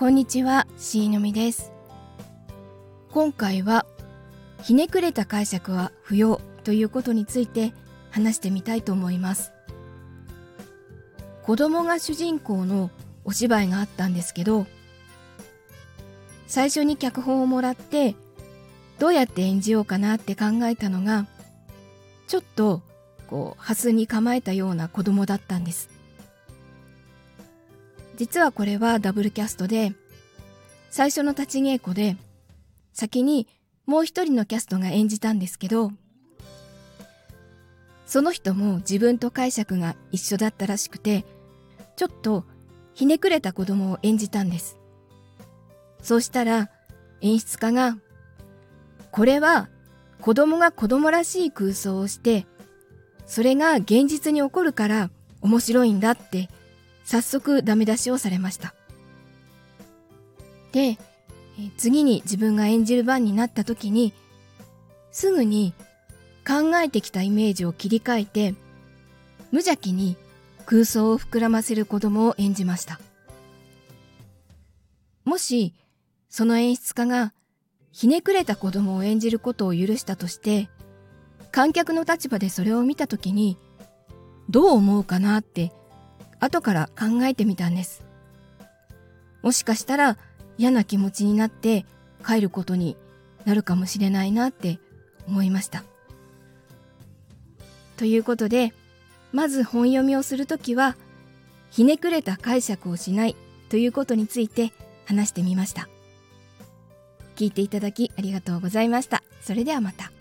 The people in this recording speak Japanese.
こんにちは、しーのみです。今回は、ひねくれた解釈は不要ということについて話してみたいと思います。子供が主人公のお芝居があったんですけど、最初に脚本をもらって、どうやって演じようかなって考えたのが、ちょっと、こう、ハスに構えたような子供だったんです。実はこれはダブルキャストで、最初の立ち稽古で、先にもう一人のキャストが演じたんですけど、その人も自分と解釈が一緒だったらしくて、ちょっとひねくれた子供を演じたんです。そうしたら演出家が、これは子供が子供らしい空想をして、それが現実に起こるから面白いんだって早速ダメ出しをされました。で、次に自分が演じる番になった時に、すぐに考えてきたイメージを切り替えて、無邪気に空想を膨らませる子供を演じました。もし、その演出家がひねくれた子供を演じることを許したとして、観客の立場でそれを見た時に、どう思うかなって後から考えてみたんです。もしかしたら嫌な気持ちになって帰ることになるかもしれないなって思いました。ということで、まず本読みをするときは、ひねくれた解釈をしないということについて話してみました。聞いていただきありがとうございました。それではまた。